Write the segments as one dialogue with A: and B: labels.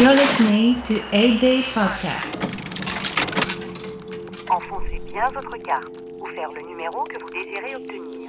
A: You're to 8 Day Podcast.
B: Enfoncez bien votre carte ou faire le numéro que vous désirez obtenir.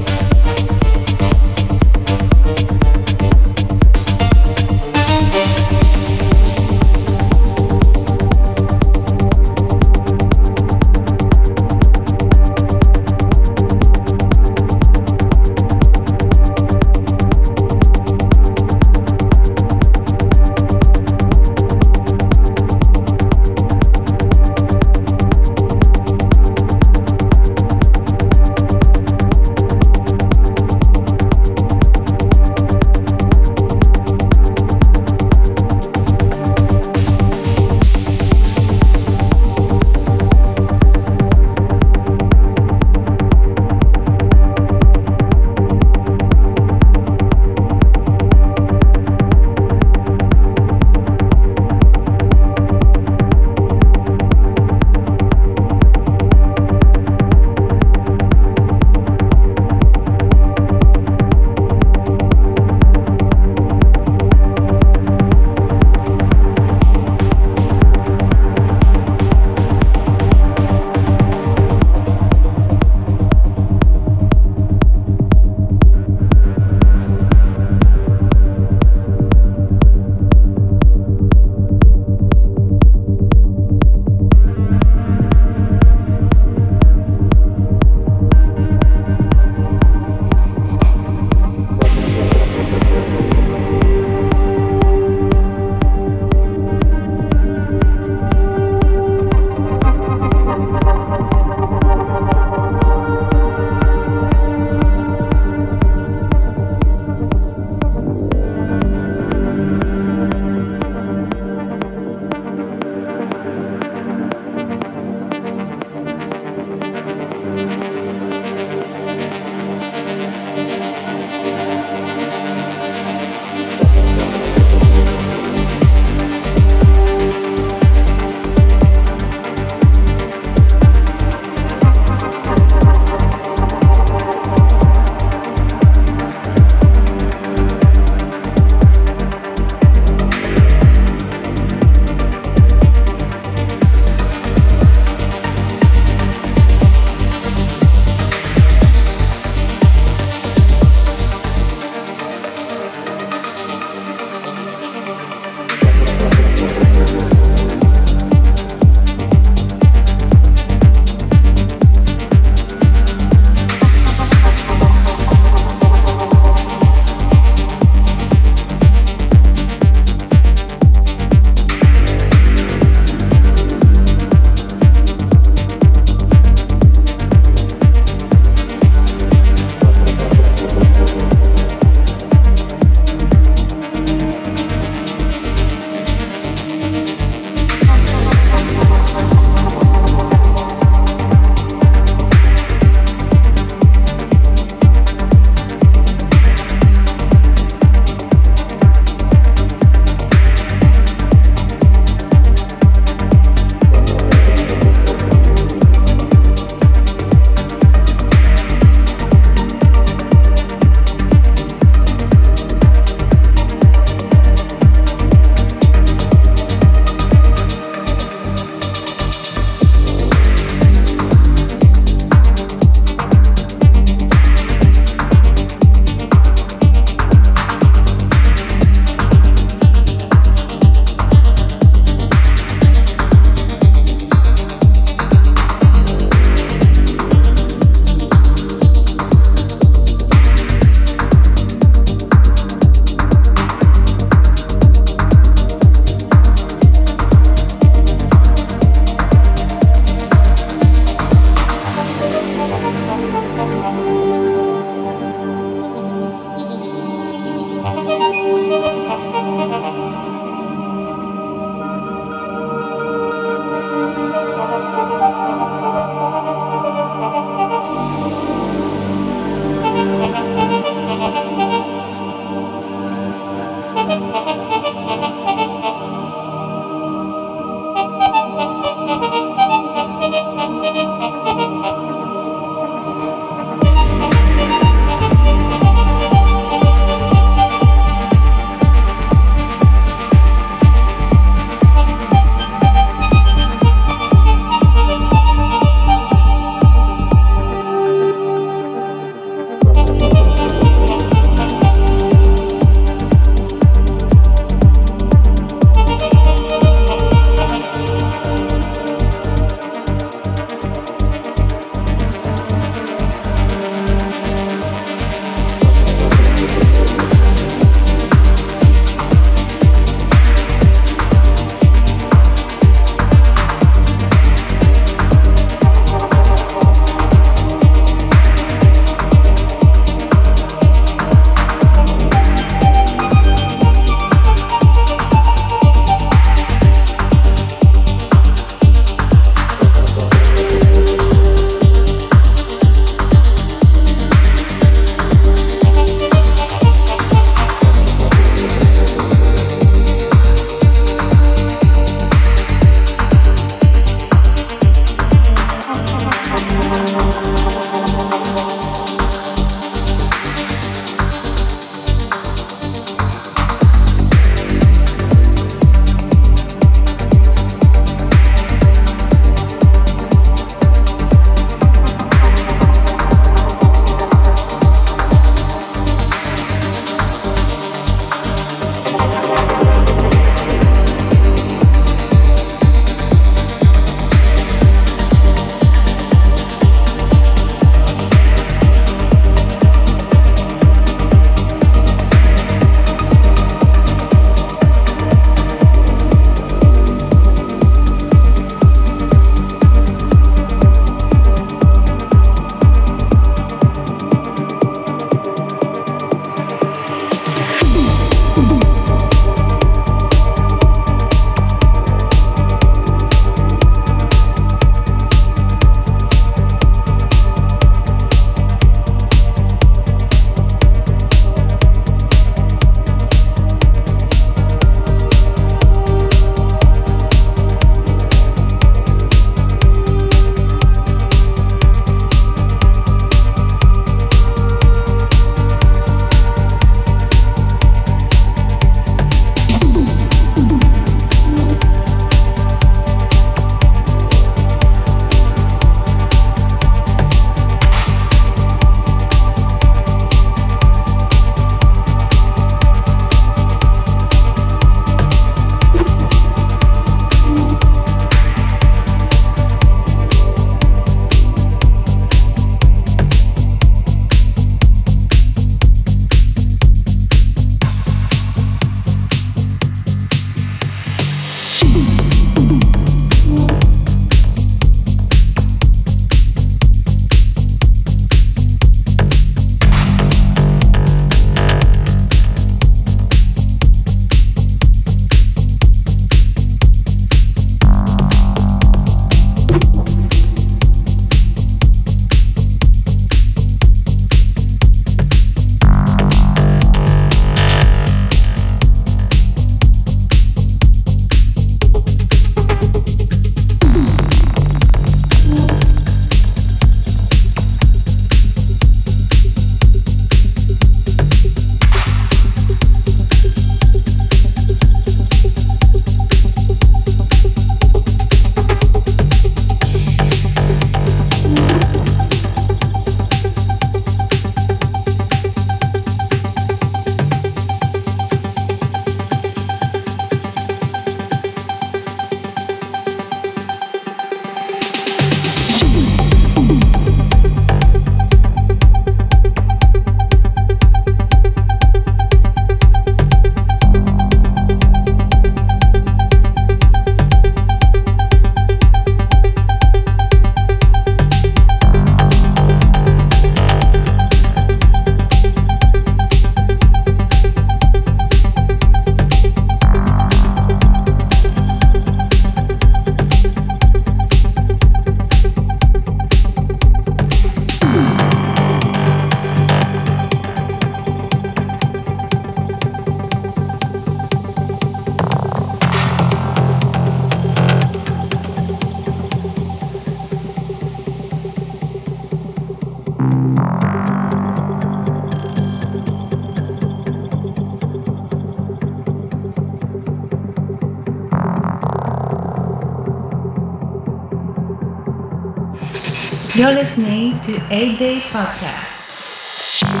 A: You're listening to 8 Day Podcast.